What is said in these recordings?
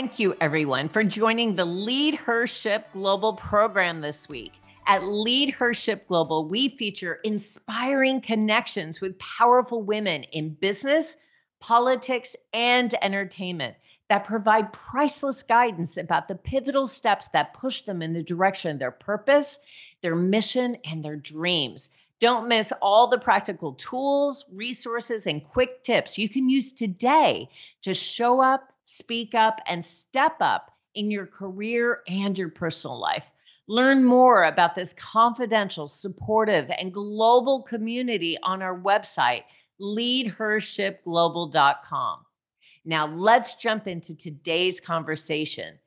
Thank you, everyone, for joining the Leadership Global program this week. At Leadership Global, we feature inspiring connections with powerful women in business, politics, and entertainment that provide priceless guidance about the pivotal steps that push them in the direction of their purpose, their mission, and their dreams. Don't miss all the practical tools, resources, and quick tips you can use today to show up speak up, and step up in your career and your personal life. Learn more about this confidential, supportive, and global community on our website, leadershipglobal.com. Now, let's jump into today's conversation.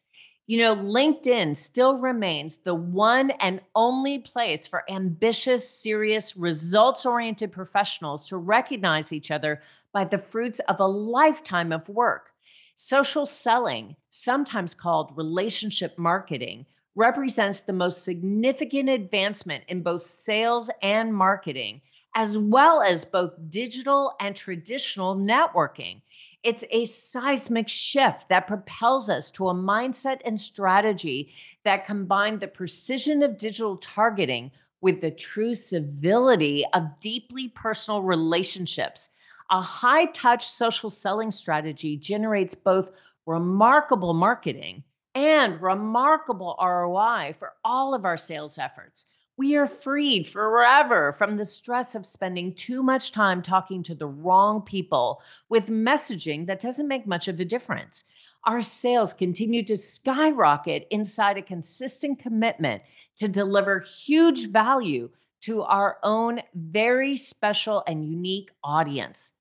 You know, LinkedIn still remains the one and only place for ambitious, serious, results oriented professionals to recognize each other by the fruits of a lifetime of work. Social selling, sometimes called relationship marketing, represents the most significant advancement in both sales and marketing, as well as both digital and traditional networking. It's a seismic shift that propels us to a mindset and strategy that combine the precision of digital targeting with the true civility of deeply personal relationships a high touch social selling strategy generates both remarkable marketing and remarkable ROI for all of our sales efforts. We are freed forever from the stress of spending too much time talking to the wrong people with messaging that doesn't make much of a difference. Our sales continue to skyrocket inside a consistent commitment to deliver huge value to our own very special and unique audience.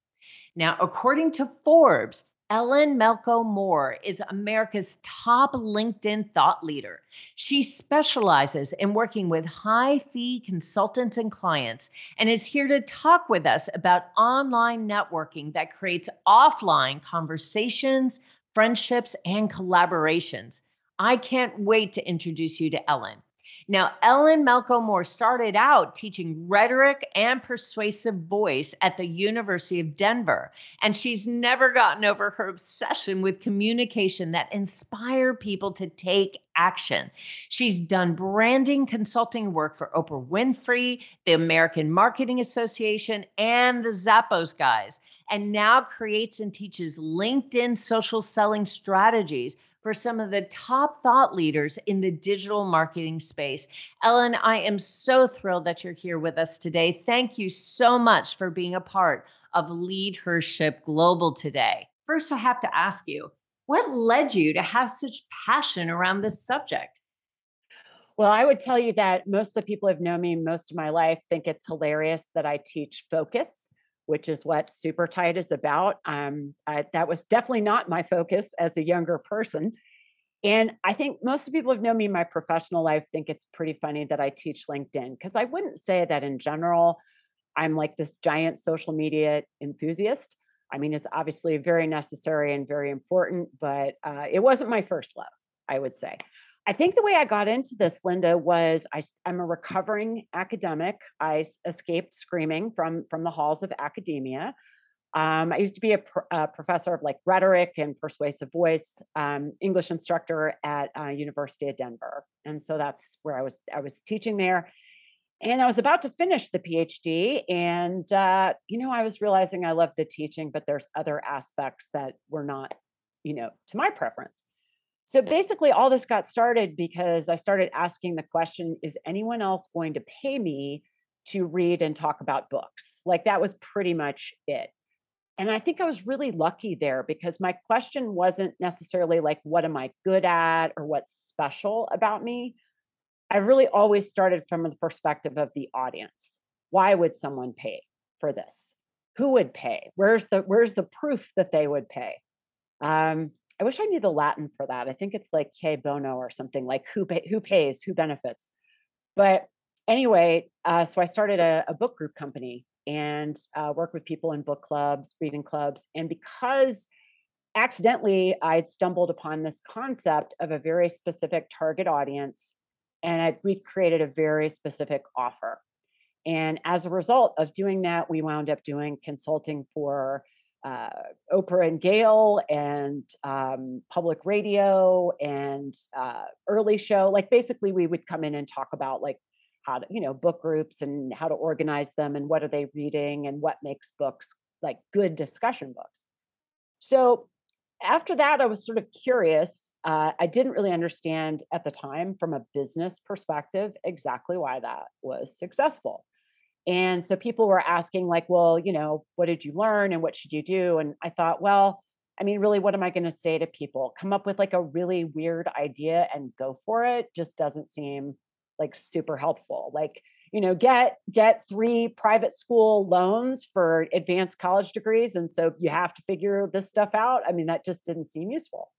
Now, according to Forbes, Ellen Melko Moore is America's top LinkedIn thought leader. She specializes in working with high fee consultants and clients and is here to talk with us about online networking that creates offline conversations, friendships, and collaborations. I can't wait to introduce you to Ellen. Now, Ellen Melko Moore started out teaching rhetoric and persuasive voice at the University of Denver, and she's never gotten over her obsession with communication that inspire people to take action. She's done branding consulting work for Oprah Winfrey, the American Marketing Association, and the Zappos guys, and now creates and teaches LinkedIn social selling strategies for some of the top thought leaders in the digital marketing space. Ellen, I am so thrilled that you're here with us today. Thank you so much for being a part of Leadership Global today. First, I have to ask you, what led you to have such passion around this subject? Well, I would tell you that most of the people who've known me most of my life think it's hilarious that I teach focus which is what Super Tight is about. Um, I, that was definitely not my focus as a younger person. And I think most of people who've known me in my professional life think it's pretty funny that I teach LinkedIn because I wouldn't say that in general, I'm like this giant social media enthusiast. I mean, it's obviously very necessary and very important, but uh, it wasn't my first love, I would say. I think the way I got into this, Linda, was I, am a recovering academic. I escaped screaming from from the halls of academia. Um, I used to be a, pr- a, professor of like rhetoric and persuasive voice, um, English instructor at uh, University of Denver, and so that's where I was. I was teaching there, and I was about to finish the PhD, and uh, you know, I was realizing I love the teaching, but there's other aspects that were not, you know, to my preference. So basically, all this got started because I started asking the question Is anyone else going to pay me to read and talk about books? Like that was pretty much it. And I think I was really lucky there because my question wasn't necessarily like, What am I good at or what's special about me? I really always started from the perspective of the audience. Why would someone pay for this? who would pay? Where's the where's the proof that they would pay? Um, I wish I knew the Latin for that. I think it's like que bono or something like who pay, who pays, who benefits. But anyway, uh, so I started a, a, book group company and uh, work with people in book clubs, reading clubs, and because accidentally I'd stumbled upon this concept of a very specific target audience, and I, we created a very specific offer. And as a result of doing that, we wound up doing consulting for uh, Oprah and Gayle and um, public radio and uh, early show. Like basically, we would come in and talk about like how to, you know, book groups and how to organize them and what are they reading and what makes books like good discussion books. So after that, I was sort of curious. Uh, I didn't really understand at the time, from a business perspective, exactly why that was successful. And so people were asking, like, well, you know, what did you learn and what should you do? And I thought, well, I mean, really, what am I going to say to people? Come up with like a really weird idea and go for it just doesn't seem like super helpful. Like, you know get get three private school loans for advanced college degrees and so you have to figure this stuff out i mean that just didn't seem useful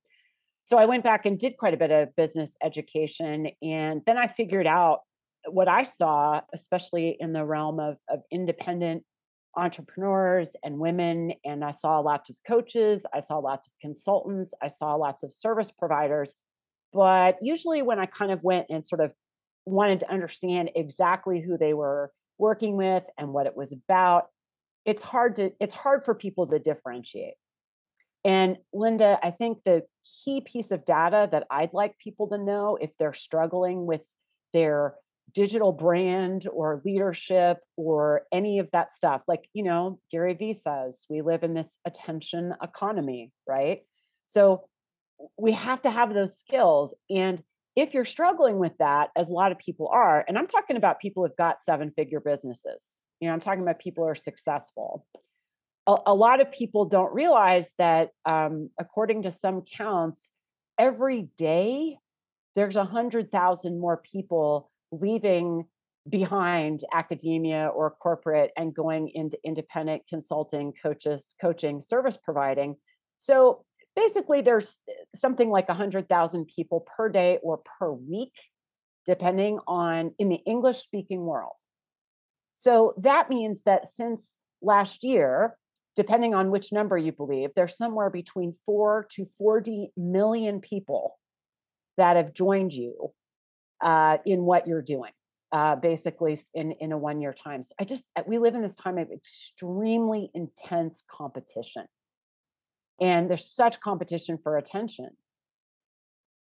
so i went back and did quite a bit of business education and then i figured out what i saw especially in the realm of, of independent entrepreneurs and women and i saw lots of coaches i saw lots of consultants i saw lots of service providers but usually when i kind of went and sort of wanted to understand exactly who they were working with and what it was about it's hard to it's hard for people to differentiate. And linda i think the key piece of data that i'd like people to know if they're struggling with their digital brand or leadership or any of that stuff like you know gary vee says we live in this attention economy right so we have to have those skills and if you're struggling with that, as a lot of people are, and I'm talking about people who've got seven figure businesses, you know, I'm talking about people who are successful. A, a lot of people don't realize that, um, according to some counts, every day there's a hundred thousand more people leaving behind academia or corporate and going into independent consulting, coaches, coaching, service providing. So basically there's eh, something like 100,000 people per day or per week depending on in the English speaking world. So that means that since last year, depending on which number you believe, there's somewhere between 4 to 40 million people that have joined you uh, in what you're doing. Uh, basically in, in a one year time. So I just, we live in this time of extremely intense competition. And there's such competition for attention.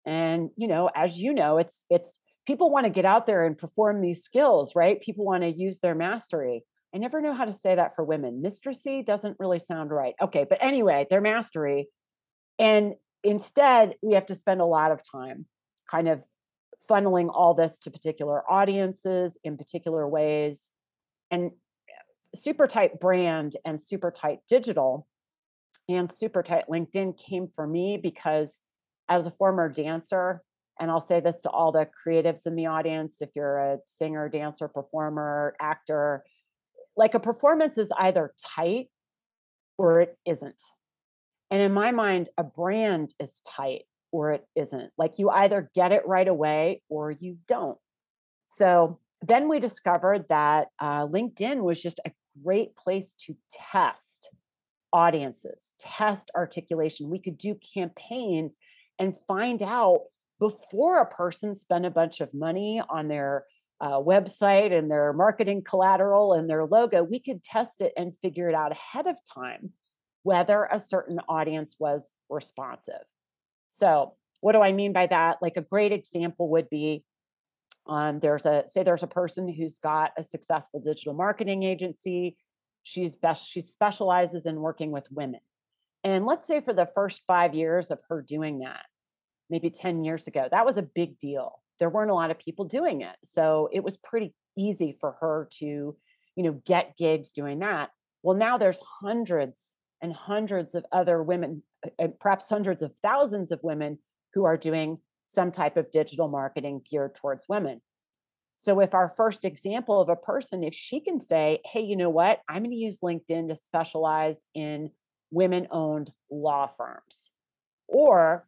And you know as you know it's it's people want to get out there and perform these skills right? People want to use their mastery. I never know how to say that for women. Mistressy doesn't really sound right. Okay but anyway their mastery. And instead we have to spend a lot of time kind of funneling all this to particular audiences in particular ways and eh, super tight brand and super tight digital and super tight LinkedIn came for me because as a former dancer, and I'll say this to all the creatives in the audience if you're a singer, dancer, performer, actor, like a performance is either tight or it isn't. And in my mind, a brand is tight or it isn't. Like you either get it right away or you don't. So then we discovered that uh, LinkedIn was just a great place to test audiences, test articulation. We could do campaigns and find out before a person spent a bunch of money on their uh, website and their marketing collateral and their logo, we could test it and figure it out ahead of time whether a certain audience was responsive. So, what do I mean by that? Like a great example would be um, there's a say there's a person who's got a successful digital marketing agency She's best, she specializes in working with women. And let's say for the first five years of her doing that, maybe 10 years ago, that was a big deal. There weren't a lot of people doing it. So it was pretty easy for her to, you know, get gigs doing that. Well, now there's hundreds and hundreds of other women, and perhaps hundreds of thousands of women who are doing some type of digital marketing geared towards women. So if our first example of a person, if she can say, hey, you know what? I'm going to use LinkedIn to specialize in women owned law firms. Or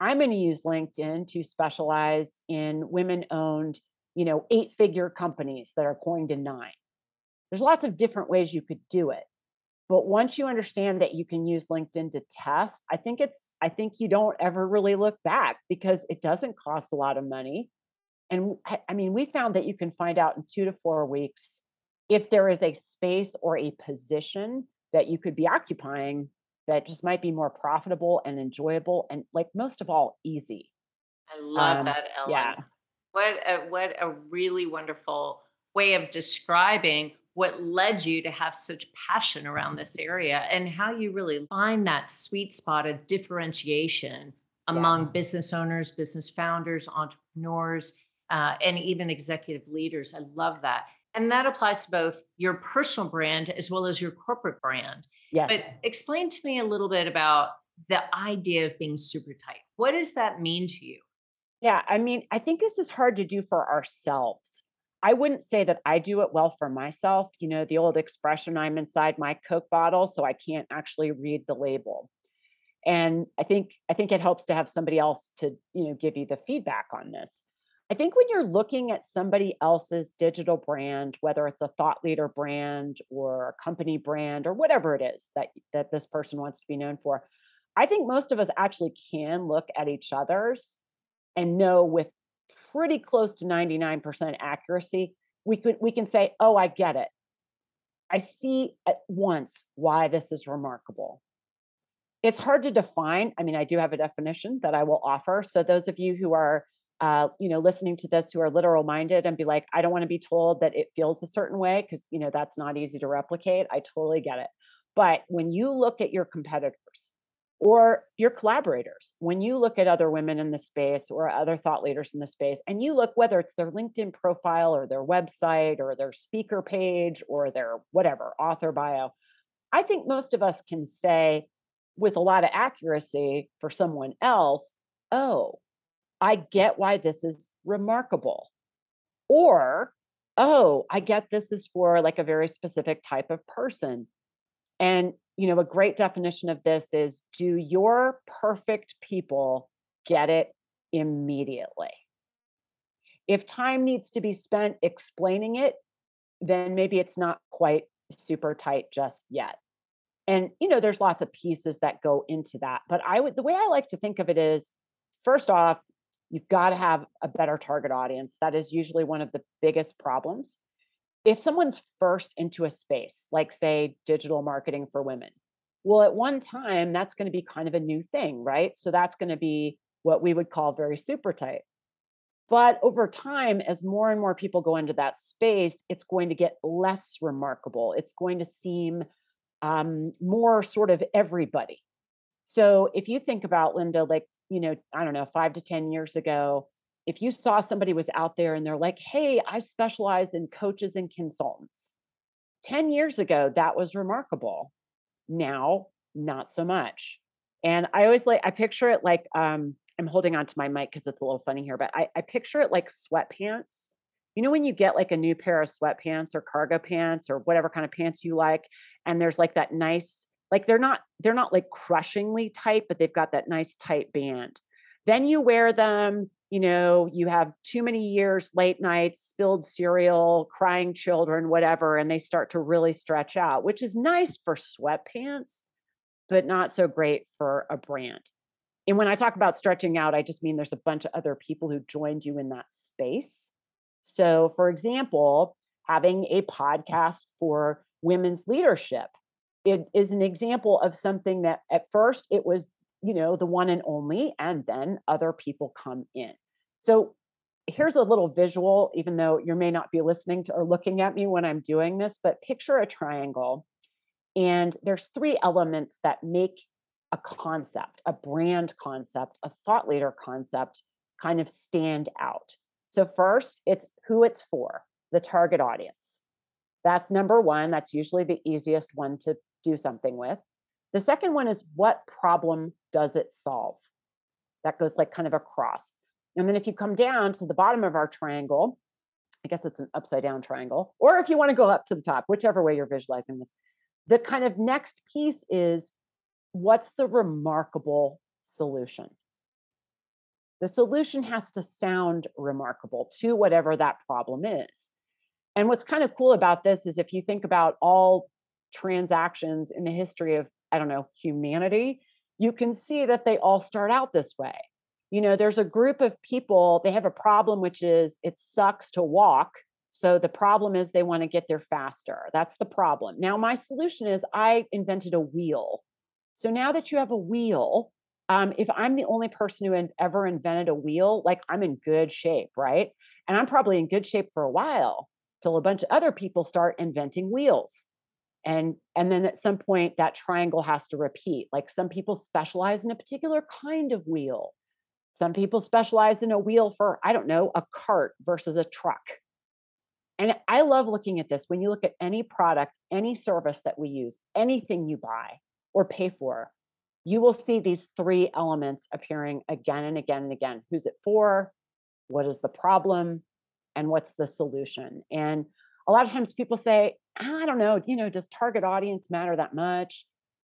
I'm going to use LinkedIn to specialize in women owned, you know, eight figure companies that are going to nine. There's lots of different ways you could do it. But once you understand that you can use LinkedIn to test, I think it's, I think you don't ever really look back because it doesn't cost a lot of money. And I mean, we found that you can find out in two to four weeks if there is a space or a position that you could be occupying that just might be more profitable and enjoyable and like most of all easy. I love um, that ellen. yeah. What a what a really wonderful way of describing what led you to have such passion around this area and how you really find that sweet spot of differentiation among yeah. business owners business founders entrepreneurs uh, and even executive leaders i love that and that applies to both your personal brand as well as your corporate brand. Yes. But explain to me a little bit about the idea of being super tight. What does that mean to you? Yeah, I mean, I think this is hard to do for ourselves. I wouldn't say that I do it well for myself. You know, the old expression, I'm inside my Coke bottle, so I can't actually read the label. And I think I think it helps to have somebody else to, you know, give you the feedback on this. I think when you're looking at somebody else's digital brand, whether it's a thought leader brand or a company brand or whatever it is that that this person wants to be known for, I think most of us actually can look at each other's and know with pretty close to 99% accuracy, we could we can say, "Oh, I get it. I see at once why this is remarkable." It's hard to define. I mean, I do have a definition that I will offer. So those of you who are uh, you know, listening to this who are literal minded and be like, I don't want to be told that it feels a certain way because, you know, that's not easy to replicate. I totally get it. But when you look at your competitors or your collaborators, when you look at other women in the space or other thought leaders in the space, and you look whether it's their LinkedIn profile or their website or their speaker page or their whatever author bio, I think most of us can say with a lot of accuracy for someone else, oh, I get why this is remarkable. Or, oh, I get this is for like a very specific type of person. And, you know, a great definition of this is do your perfect people get it immediately? If time needs to be spent explaining it, then maybe it's not quite super tight just yet. And, you know, there's lots of pieces that go into that. But I would, the way I like to think of it is first off, You've got to have a better target audience. That is usually one of the biggest problems. If someone's first into a space, like say digital marketing for women, well, at one time, that's going to be kind of a new thing, right? So that's going to be what we would call very super tight. But over time, as more and more people go into that space, it's going to get less remarkable. It's going to seem um, more sort of everybody. So if you think about Linda, like you know, I don't know, five to 10 years ago, if you saw somebody was out there and they're like, hey, I specialize in coaches and consultants. 10 years ago, that was remarkable. Now, not so much. And I always like, I picture it like, um, I'm holding on to my mic because it's a little funny here, but I, I picture it like sweatpants. You know, when you get like a new pair of sweatpants or cargo pants or whatever kind of pants you like, and there's like that nice like they're not they're not like crushingly tight but they've got that nice tight band then you wear them you know you have too many years late nights spilled cereal crying children whatever and they start to really stretch out which is nice for sweatpants but not so great for a brand. And when i talk about stretching out i just mean there's a bunch of other people who joined you in that space. So for example having a podcast for women's leadership it is an example of something that at first it was you know the one and only and then other people come in. So here's a little visual even though you may not be listening to or looking at me when i'm doing this but picture a triangle and there's three elements that make a concept a brand concept a thought leader concept kind of stand out. So first it's who it's for the target audience. That's number one that's usually the easiest one to do something with. The second one is what problem does it solve? That goes like kind of across. And then if you come down to the bottom of our triangle, I guess it's an upside down triangle, or if you want to go up to the top, whichever way you're visualizing this. The kind of next piece is what's the remarkable solution? The solution has to sound remarkable to whatever that problem is. And what's kind of cool about this is if you think about all transactions in the history of, I don't know, humanity, you can see that they all start out this way. You know, there's a group of people, they have a problem, which is it sucks to walk. So the problem is they want to get there faster. That's the problem. Now, my solution is I invented a wheel. So now that you have a wheel, um, if I'm the only person who ever invented a wheel, like I'm in good shape, right? And I'm probably in good shape for a while till a bunch of other people start inventing wheels. And and then at some point that triangle has to repeat. Like some people specialize in a particular kind of wheel. Some people specialize in a wheel for, I don't know, a cart versus a truck. And I love looking at this. When you look at any product, any service that we use, anything you buy or pay for, you will see these three elements appearing again and again and again. Who's it for? What is the problem? And what's the solution? And a lot of times people say, I don't know, you know, does target audience matter that much?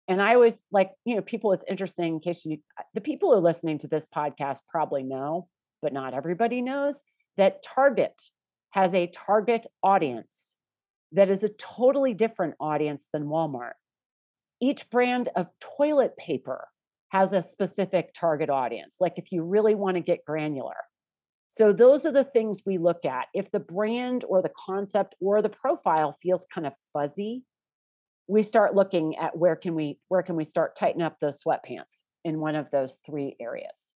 And I always like, you know, people, it's interesting in case you, uh, the people who are listening to this podcast probably know, but not everybody knows that Target has a target audience that is a totally different audience than Walmart each brand of toilet paper has a specific target audience, like if you really want to get granular. So, those are the things we look at. If the brand or the concept or the profile feels kind of fuzzy, we start looking at where can we where can we start tighten up those sweatpants in one of those three areas.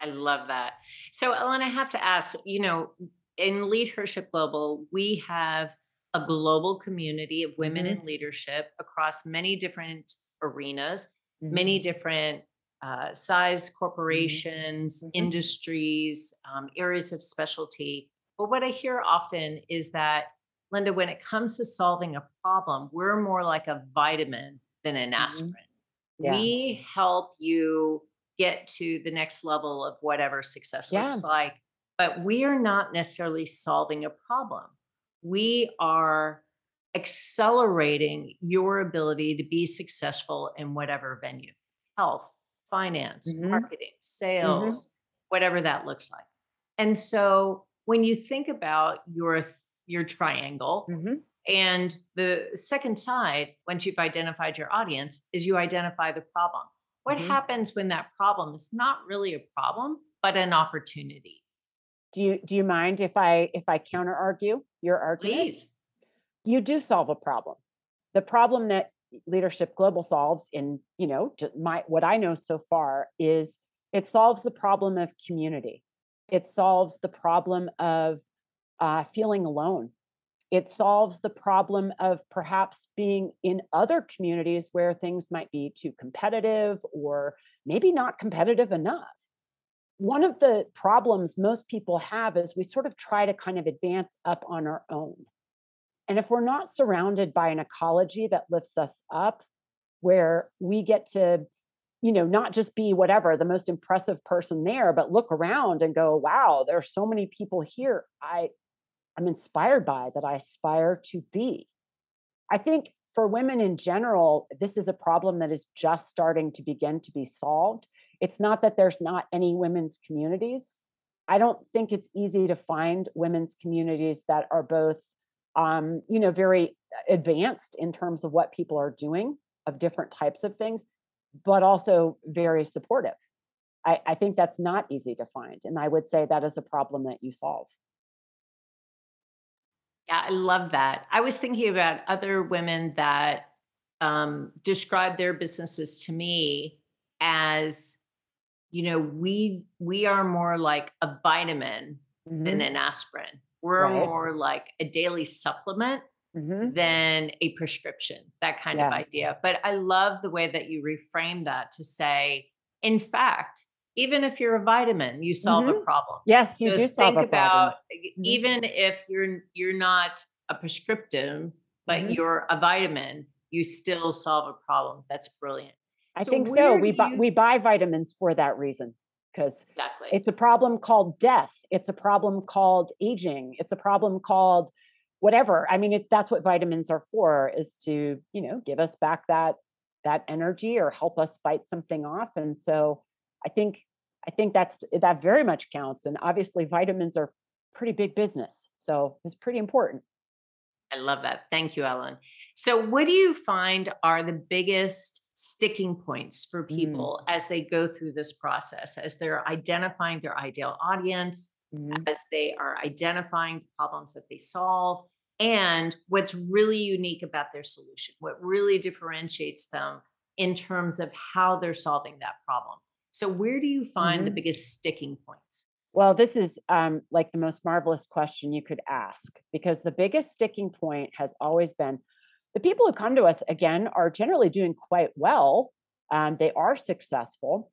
I love that. So, Ellen, I have to ask, you know, in Leadership Global, we have a global community of women mm-hmm. in leadership across many different arenas, mm-hmm. many different uh, size mm-hmm. corporations, mm-hmm. industries, um, areas of specialty. But what I hear often is that, Linda, when it comes to solving a problem, we're more like a vitamin than an mm-hmm. aspirin. Yeah. We help you get to the next level of whatever success yeah. looks like, but we are not necessarily solving a problem we are accelerating your ability to be successful in whatever venue health, finance, mm-hmm. marketing, mm-hmm. sales, mm-hmm. whatever that looks like. And so when you think about your your triangle mm-hmm. and the second side once you've identified your audience is you identify the problem. What mm-hmm. happens when that problem is not really a problem but an opportunity? do you do you mind if i if i counter argue your argument please you do solve a problem the problem that leadership global solves in you know my what i know so far is it solves the problem of community. It solves the problem of uh, feeling alone. It solves the problem of perhaps being in other communities where things might be too competitive or maybe not competitive enough. One of the problems most people have is we sort of try to kind of advance up on our own. And if we're not surrounded by an ecology that lifts us up, where we get to, you know, not just be whatever, the most impressive person there, but look around and go, wow, there are so many people here I I'm inspired by that I aspire to be. I think for women in general, this is a problem that is just starting to begin to be solved. It's not that there's not any women's communities. I don't think it's easy to find women's communities that are both, um, you know, very advanced in terms of what people are doing of different types of things, but also very supportive. I, I think that's not easy to find. And I would say that is a problem that you solve. Yeah, I love that. I was thinking about other women that um, describe their businesses to me as you know we we are more like a vitamin mm-hmm. than an aspirin we're right. more like a daily supplement mm-hmm. than a prescription that kind yeah. of idea but i love the way that you reframe that to say in fact even if you're a vitamin you solve mm-hmm. a problem yes you so do solve think about mm-hmm. even if you're you're not a prescriptive but mm-hmm. you're a vitamin you still solve a problem that's brilliant I so think so. We buy we buy vitamins for that reason. Because exactly. it's a problem called death. It's a problem called aging. It's a problem called whatever. I mean, it, that's what vitamins are for is to, you know, give us back that that energy or help us fight something off. And so I think I think that's that very much counts. And obviously vitamins are pretty big business. So it's pretty important. I love that. Thank you, Ellen. So what do you find are the biggest sticking points for mm. people mm. as they go through this process, as they're identifying their ideal audience, mm. as they are identifying problems that they solve, and what's really unique about their solution, what really differentiates them in terms of how they're solving that problem. So, where do you find mm-hmm. the biggest sticking points? Well, this is um, like the most marvelous question you could ask because the biggest sticking point has always been the people who come to us again are generally doing quite well. Um, they are successful.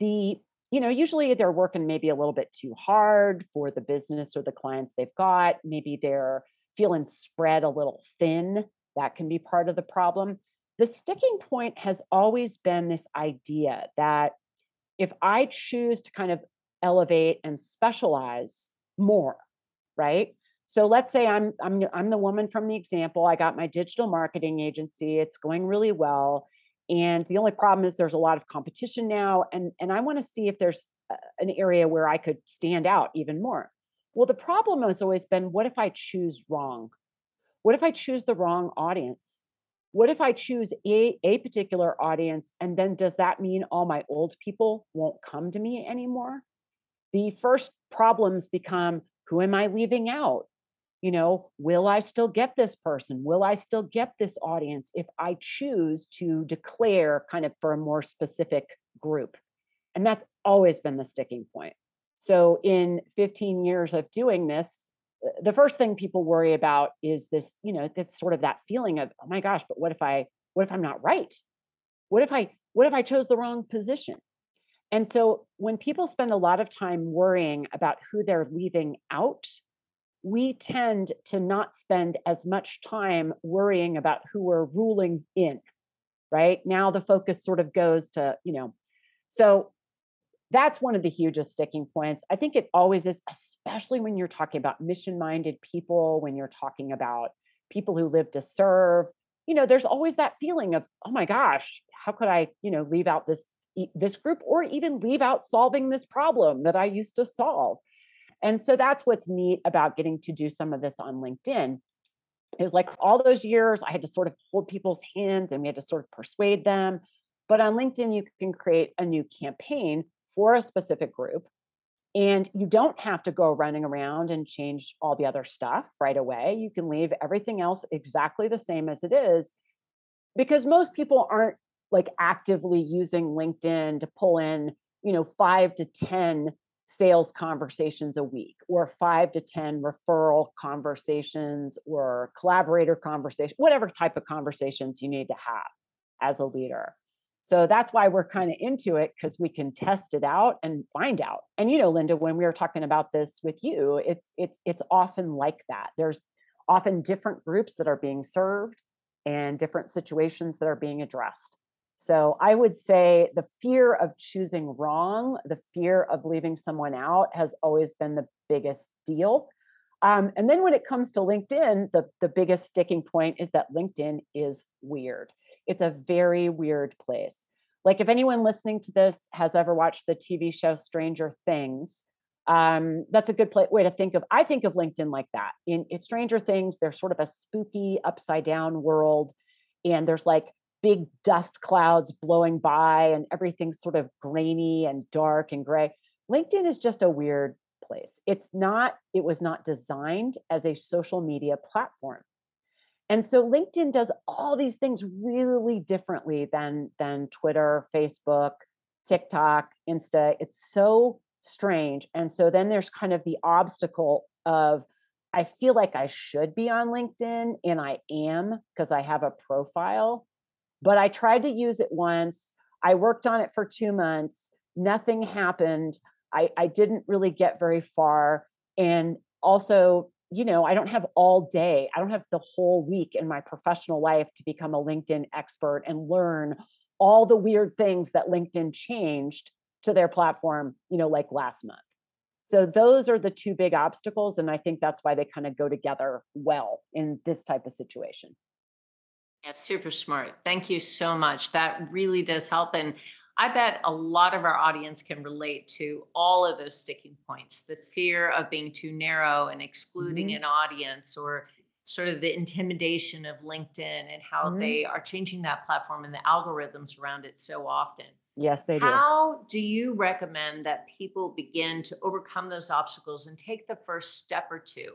The you know usually they're working maybe a little bit too hard for the business or the clients they've got. Maybe they're feeling spread a little thin. That can be part of the problem. The sticking point has always been this idea that if I choose to kind of elevate and specialize more, right? So let's say I'm I'm I'm the woman from the example. I got my digital marketing agency. It's going really well. And the only problem is there's a lot of competition now and and I want to see if there's an area where I could stand out even more. Well, the problem has always been what if I choose wrong? What if I choose the wrong audience? What if I choose a, a particular audience and then does that mean all my old people won't come to me anymore? The first problems become who am I leaving out? You know, will I still get this person? Will I still get this audience if I choose to declare kind of for a more specific group? And that's always been the sticking point. So, in 15 years of doing this, uh, the first thing people worry about is this, you know, this sort of that feeling of, oh my gosh, but what if I, what if I'm not right? What if I, what if I chose the wrong position? And so when people spend a lot of time worrying about who they're leaving out we tend to not spend as much time worrying about who we're ruling in right? Now the focus sort of goes to you know so that's one of the hugest sticking points. I think it always is especially when you're talking about mission minded people when you're talking about people who live to serve you know there's always that feeling of oh my gosh how could i you know leave out this this group or even leave out solving this problem that i used to solve and so that's what's neat about getting to do some of this on LinkedIn. It was like all those years I had to sort of hold people's hands and we had to sort of persuade them. But on LinkedIn, you can create a new campaign for a specific group. And you don't have to go running around and change all the other stuff right away. You can leave everything else exactly the same as it is because most people aren't like actively using LinkedIn to pull in, you know, five to 10 sales conversations a week or five to 10 referral conversations or collaborator conversation, whatever type of conversations you need to have as a leader. So that's why we're kind of into it because we can test it out and find out. And you know, Linda, when we were talking about this with you, it's it's it's often like that. There's often different groups that are being served and different situations that are being addressed. So I would say the fear of choosing wrong, the fear of leaving someone out has always been the biggest deal. Um, and then when it comes to LinkedIn, the, the biggest sticking point is that LinkedIn is weird. It's a very weird place. Like if anyone listening to this has ever watched the TV show Stranger Things, um, that's a good way to think of. I think of LinkedIn like that. In, in Stranger Things, there's sort of a spooky upside down world, and there's like big dust clouds blowing by and everything's sort of grainy and dark and gray. LinkedIn is just a weird place. It's not, it was not designed as a social media platform. And so LinkedIn does all these things really differently than than Twitter, Facebook, TikTok, Insta. It's so strange. And so then there's kind of the obstacle of I feel like I should be on LinkedIn and I am because I have a profile, but I tried to use it once. I worked on it for two months. Nothing happened. I, I didn't really get very far. And also, you know, I don't have all day, I don't have the whole week in my professional life to become a LinkedIn expert and learn all the weird things that LinkedIn changed to their platform, you know, like last month. So those are the two big obstacles. And I think that's why they kind of go together well in this type of situation. Yeah, super smart. Thank you so much. That really does help. And I bet a lot of our audience can relate to all of those sticking points the fear of being too narrow and excluding mm-hmm. an audience, or sort of the intimidation of LinkedIn and how mm-hmm. they are changing that platform and the algorithms around it so often. Yes, they do. How do you recommend that people begin to overcome those obstacles and take the first step or two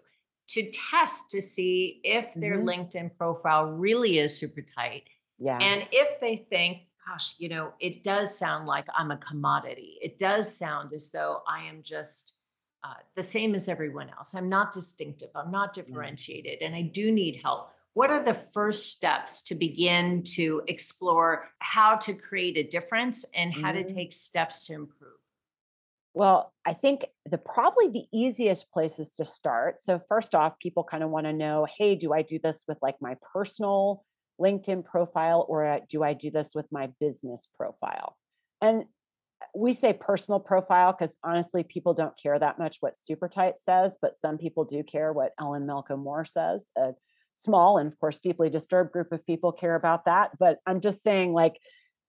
to test to see if their mm-hmm. LinkedIn profile really is super tight? Yeah. And if they think, gosh, you know, it does sound like I'm a commodity. It does sound as though I am just uh, the same as everyone else. I'm not distinctive. I'm not differentiated, mm-hmm. and I do need help what are the first steps to begin to explore how to create a difference and how mm-hmm. to take steps to improve? Well, I think the probably the easiest places to start. So first off, people kind of want to know, hey, do I do this with like my personal LinkedIn profile or uh, do I do this with my business profile? And we say personal profile because honestly, people don't care that much what Super Tight says, but some people do care what Ellen Melko Moore says. A small and of course deeply disturbed group of people care about that but i'm just saying like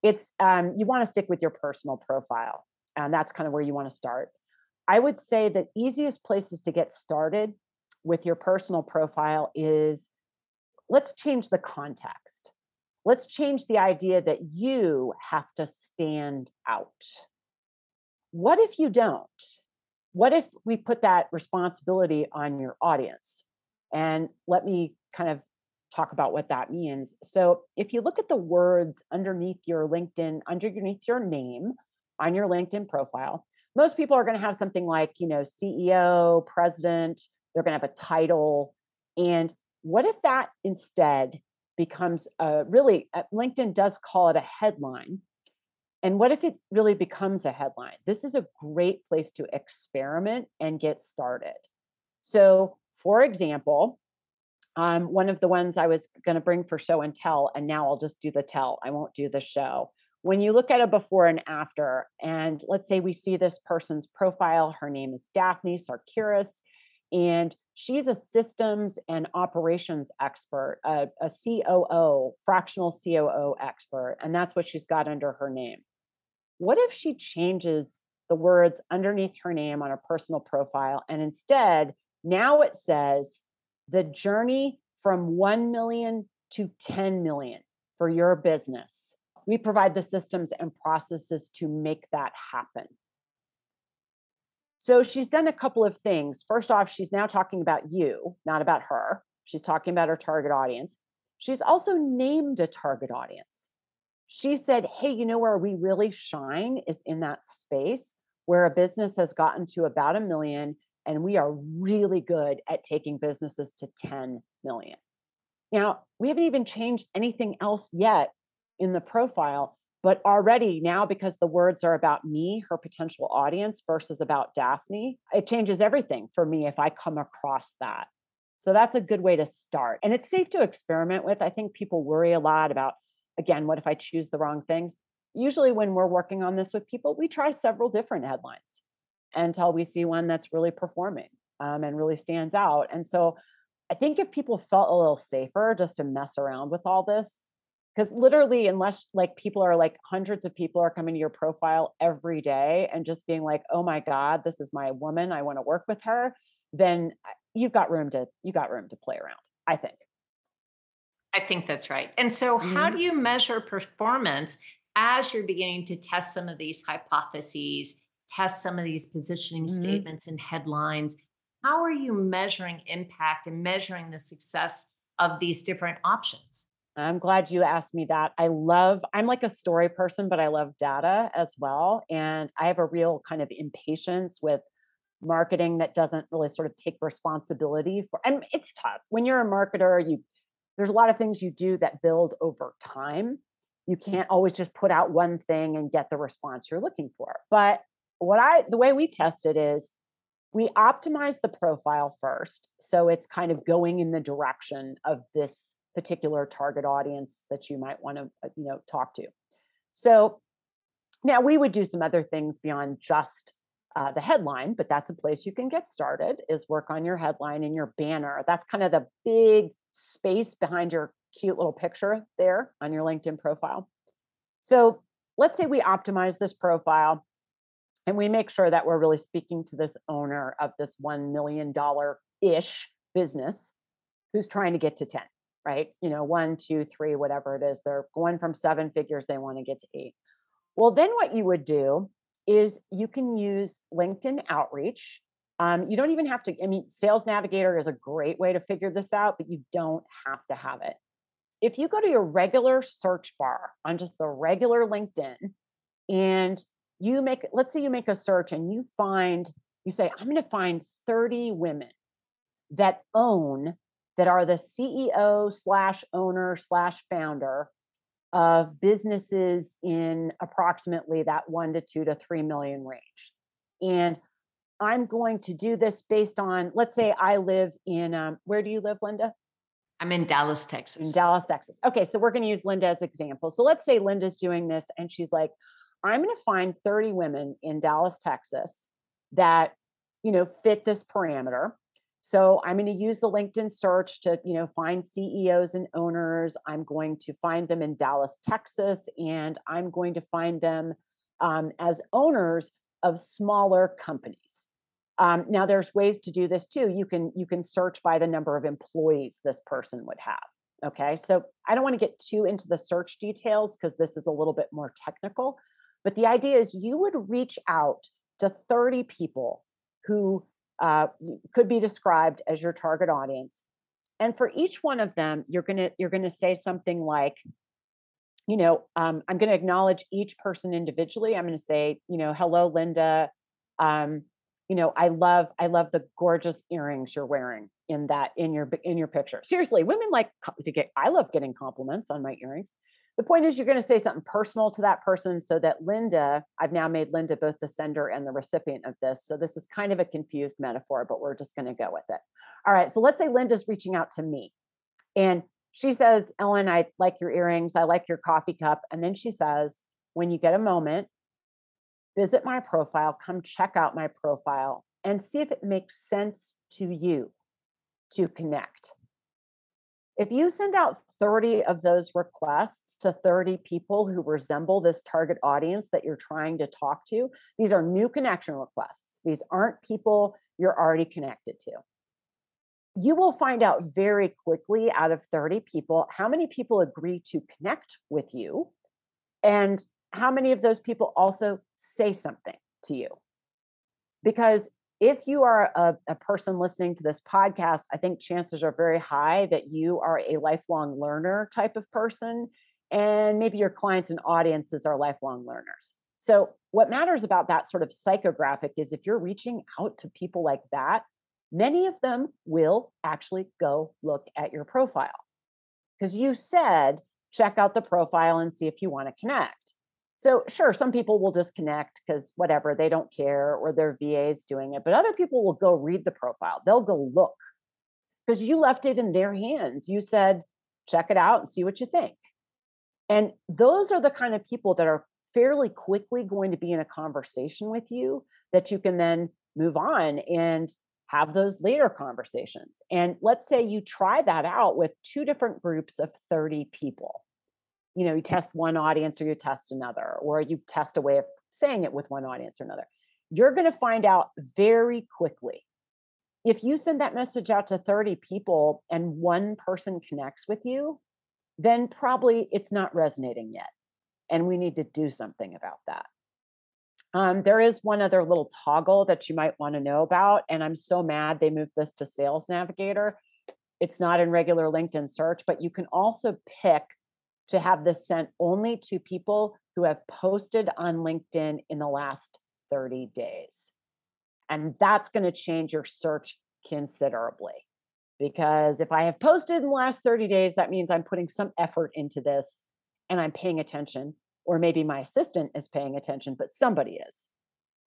it's um, you want to stick with your personal profile and that's kind of where you want to start. I would say the easiest places to get started with your personal profile is let's change the context. Let's change the idea that you have to stand out. What if you don't? What if we put that responsibility on your audience? And let me kind of talk about what that means. So, if you look at the words underneath your LinkedIn, underneath your name on your LinkedIn profile, most people are going to have something like, you know, CEO, president, they're going to have a title. And what if that instead becomes a really, uh, LinkedIn does call it a headline. And what if it really becomes a headline? This is a great place to experiment and get started. So, for example, um, one of the ones I was going to bring for show and tell, and now I'll just do the tell. I won't do the show. When you look at a before and after, and let's say we see this person's profile, her name is Daphne Sarkiris, and she's a systems and operations expert, a, a COO, fractional COO expert, and that's what she's got under her name. What if she changes the words underneath her name on a personal profile and instead now it says the journey from 1 million to 10 million for your business. We provide the systems and processes to make that happen. So she's done a couple of things. First off, she's now talking about you, not about her. She's talking about her target audience. She's also named a target audience. She said, Hey, you know where we really shine is in that space where a business has gotten to about a million and we are really good at taking businesses to 10 million. Now, we haven't even changed anything else yet in the profile, but already now, because the words are about me, her potential audience, versus about Daphne, it changes everything for me if I come across that. So that's a good way to start. And it's safe to experiment with. I think people worry a lot about, again, what if I choose the wrong things? Usually, when we're working on this with people, we try several different headlines until we see one that's really performing um, and really stands out. And so I think if people felt a little safer just to mess around with all this, because literally, unless like people are like hundreds of people are coming to your profile every day and just being like, oh my God, this is my woman, I want to work with her, then uh, you've got room to you got room to play around, I think. I think that's right. And so, mm-hmm. how do you measure performance as you're beginning to test some of these hypotheses test some of these positioning mm-hmm. statements and headlines how are you measuring impact and measuring the success of these different options i'm glad you asked me that. I love i'm like a story person but i love data as well and i have a real kind of impatience with marketing that doesn't really sort of take responsibility for and it's tough. When you're a marketer you there's a lot of things you do that build over time. You can't always just put out one thing and get the response you're looking for but what I the way we test it is we optimize the profile first so it's kind of going in the direction of this particular target audience that you might want to uh, you know talk to so Now, we would do some other things beyond just uh, the headline, but that's a place you can get started is work on your headline and your banner. That's kind of the big space behind your cute little picture there on your LinkedIn profile. So let's say we optimize this profile and we make sure that we're really speaking to this owner of this $1 million ish business who's trying to get to 10, right? You know, one, two, three, whatever it is. They're going from seven figures, they want to get to eight. Well, then what you would do is you can use LinkedIn outreach. Um, you don't even have to, I mean, Sales Navigator is a great way to figure this out, but you don't have to have it. If you go to your regular search bar on just the regular LinkedIn and you make, let's say you make a search and you find, you say, I'm going to find 30 women that own, that are the CEO slash owner slash founder of businesses in approximately that one to two to three million range. And I'm going to do this based on, let's say I live in, um, where do you live, Linda? I'm in Dallas, Texas. In Dallas, Texas. Okay, so we're going to use Linda as example. So let's say Linda's doing this and she's like, I'm going to find 30 women in Dallas, Texas that, you know, fit this parameter. So I'm going to use the LinkedIn search to, you know, find CEOs and owners. I'm going to find them in Dallas, Texas, and I'm going to find them um, as owners of smaller companies. Um, now, there's ways to do this too. You can you can search by the number of employees this person would have. Okay, so I don't want to get too into the search details because this is a little bit more technical. But the idea is you would reach out to 30 people who uh, could be described as your target audience. And for each one of them you're going to you're to say something like you know um, i'm going to acknowledge each person individually. I'm going to say you know hello linda. Um, you know i love i love the gorgeous earrings you're wearing in that in your in your picture. Seriously women like to get i love getting compliments on my earrings the point is you're going to say something personal to that person so that Linda, I've now made Linda both the sender and the recipient of this. So this is kind of a confused metaphor, but we're just going to go with it. All right. So let's say Linda's reaching out to me and she says, Ellen, I like your earrings. I like your coffee cup. And then she says, when you get a moment, visit my profile, come check out my profile and see if it makes sense to you to connect. If you send out 30 of those requests to 30 people who resemble this target audience that you're trying to talk to, these are new connection requests. These aren't people you're already connected to. You will find out very quickly out of 30 people how many people agree to connect with you and how many of those people also say something to you. Because if you are a, a, person listening to this podcast, I think chances are very high that you are a lifelong learner type of person. And maybe your clients and audiences are lifelong learners. So, what matters about that sort of psychographic is if you're reaching out to people like that, many of them will actually go look at your profile because you said, check out the profile and see if you want to connect. So, sure, some people will disconnect because whatever, they don't care or their VA is doing it, but other people will go read the profile. They'll go look because you left it in their hands. You said, check it out and see what you think. And those are the kind of people that are fairly quickly going to be in a conversation with you that you can then move on and have those later conversations. And let's say you try that out with two different groups of 30 people you know you test one audience or you test another or you test a way of saying it with one audience or another. You're going to find out very quickly. If you send that message out to 30 people and one person connects with you then probably it's not resonating yet and we need to do something about that. Um, there is one other little toggle that you might want to know about and i'm so mad they moved this to sales navigator. It's not in regular linkedin search but you can also pick to have this sent only to people who have posted on LinkedIn in the last 30 days. And that's going to change your search considerably. Because if I have posted in the last 30 days, that means I'm putting some effort into this and I'm paying attention. Or maybe my assistant is paying attention, but somebody is.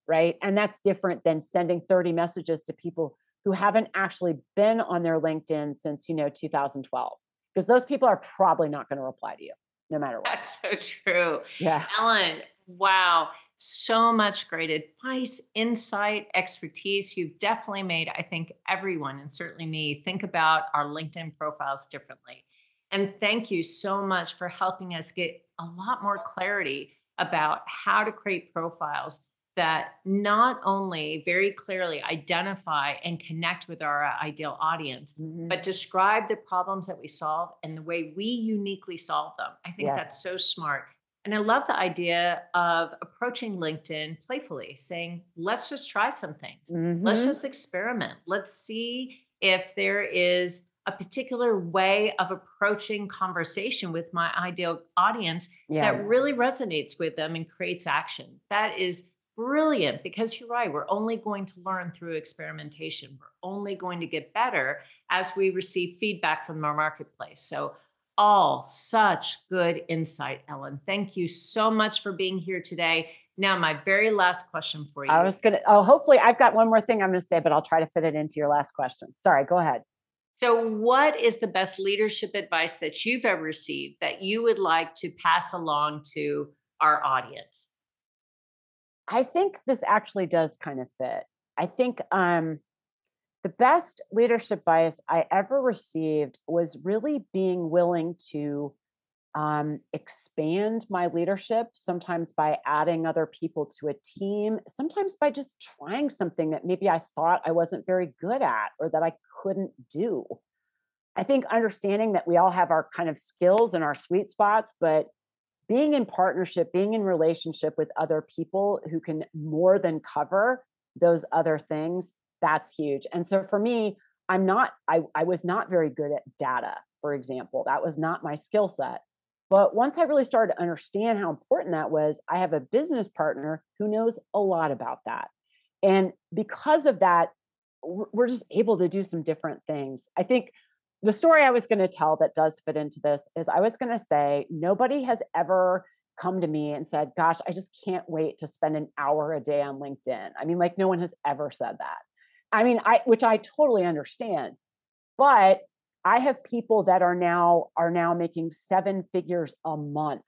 Right. And that's different than sending 30 messages to people who haven't actually been on their LinkedIn since, you know, 2012 because those people are probably not going to reply to you no matter what. That's so true. Yeah. Ellen, Wow. So much great advice, insight, expertise. You've definitely made, I think, everyone, and certainly me, think about our LinkedIn profiles differently. And thank you so much for helping us get a lot more clarity about how to create profiles that not only very clearly identify and connect with our uh, ideal audience, mm-hmm. but describe the problems that we solve and the way we uniquely solve them. I think yes. that's so smart. And I love the idea of approaching LinkedIn playfully, saying, let's just try some things. Mm-hmm. Let's just experiment. Let's see if there is a particular way of approaching conversation with my ideal audience yeah. that really resonates with them and creates action. That is brilliant because you're right. We're only going to learn through experimentation. We're only going to get better as we receive feedback from our marketplace. So, all such good insight, Ellen. Thank you so much for being here today. Now, my very last question for you. I was going to, oh, hopefully, I've got one more thing I'm going to say, but I'll try to fit it into your last question. Sorry, go ahead. So, what is the best leadership advice that you've ever received that you would like to pass along to our audience? I think this actually does kind of fit. I think um, the best leadership bias I ever received was really being willing to um, expand my leadership, sometimes by adding other people to a team, sometimes by just trying something that maybe I thought I wasn't very good at or that I couldn't do. I think understanding that we all have our kind of skills and our sweet spots, but being in partnership, being in relationship with other people who can more than cover those other things, that's huge. And so for me, I'm not, I, I was not very good at data, for example. That was not my skill set. But once I really started to understand how important that was, I have a business partner who knows a lot about that. And because of that, we're just able to do some different things. I think the story I was going to tell that does fit into this is I was going to say nobody has ever come to me and said, Gosh, I just can't wait to spend an hour a day on LinkedIn. I mean, like, no one has ever said that. I mean, I, which I totally understand. But I have people that are now are now making seven figures a month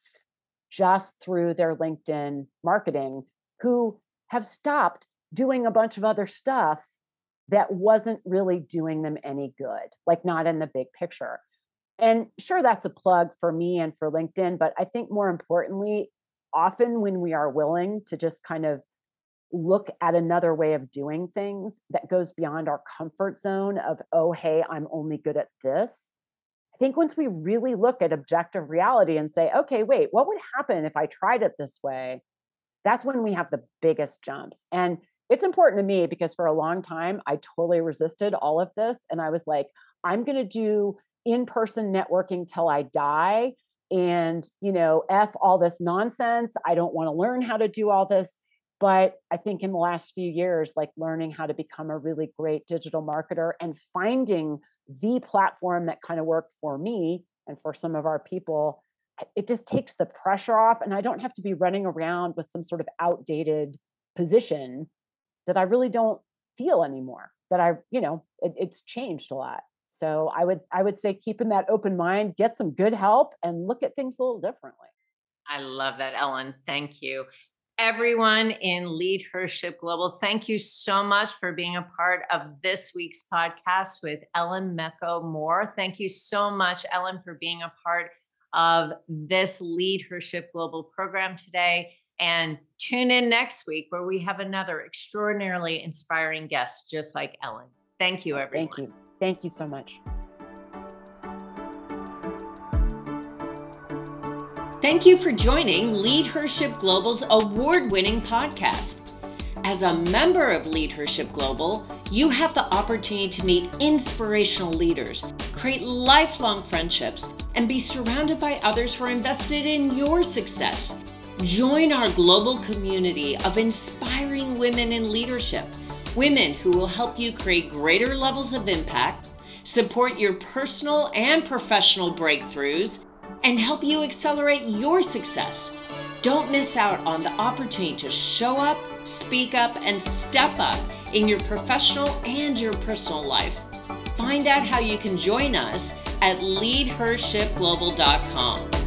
just through their LinkedIn marketing who have stopped doing a bunch of other stuff that wasn't really doing them any good, like not in the big picture. And sure, that's a plug for me and for LinkedIn. But I think more importantly, often when we are willing to just kind of look at another way of doing things that goes beyond our comfort zone of, oh, hey, I'm only good at this. I think once we really look at objective reality and say, okay, wait, what would happen if I tried it this way? That's when we have the biggest jumps. And it's important to me because for a long time I totally resisted all of this and I was like I'm going to do in-person networking till I die and you know f all this nonsense I don't want to learn how to do all this. But I think in the last few years like learning how to become a really great digital marketer and finding the platform that kind of worked for me and for some of our people it just takes the pressure off and I don't have to be running around with some sort of outdated position that I really don't feel anymore. That I, you know, it, it's changed a lot. So I would I would say keeping that open mind, get some good help, and look at things a little differently. I love that, Ellen. Thank you. Everyone in Lead Hership Global, thank you so much for being a part of this week's podcast with Ellen Melko Moore. Thank you so much, Ellen, for being a part of this Lead Hership Global program today. And tune in next week where we have another extraordinarily inspiring guest, just like Ellen. Thank you, everyone. Thank you. Thank you so much. Thank you for joining Lead Hership Global's award winning podcast. As a member of Leadership Global, you have the opportunity to meet inspirational leaders, create lifelong friendships, and be surrounded by others who are invested in your success. Join our global community of inspiring women in leadership, women who will help you create greater levels of impact, support your personal and professional breakthroughs, and help you accelerate your success. Don't miss out on the opportunity to show up, speak up, and step up in your professional and your personal life. Find out how you can join us at leadhershipglobal.com.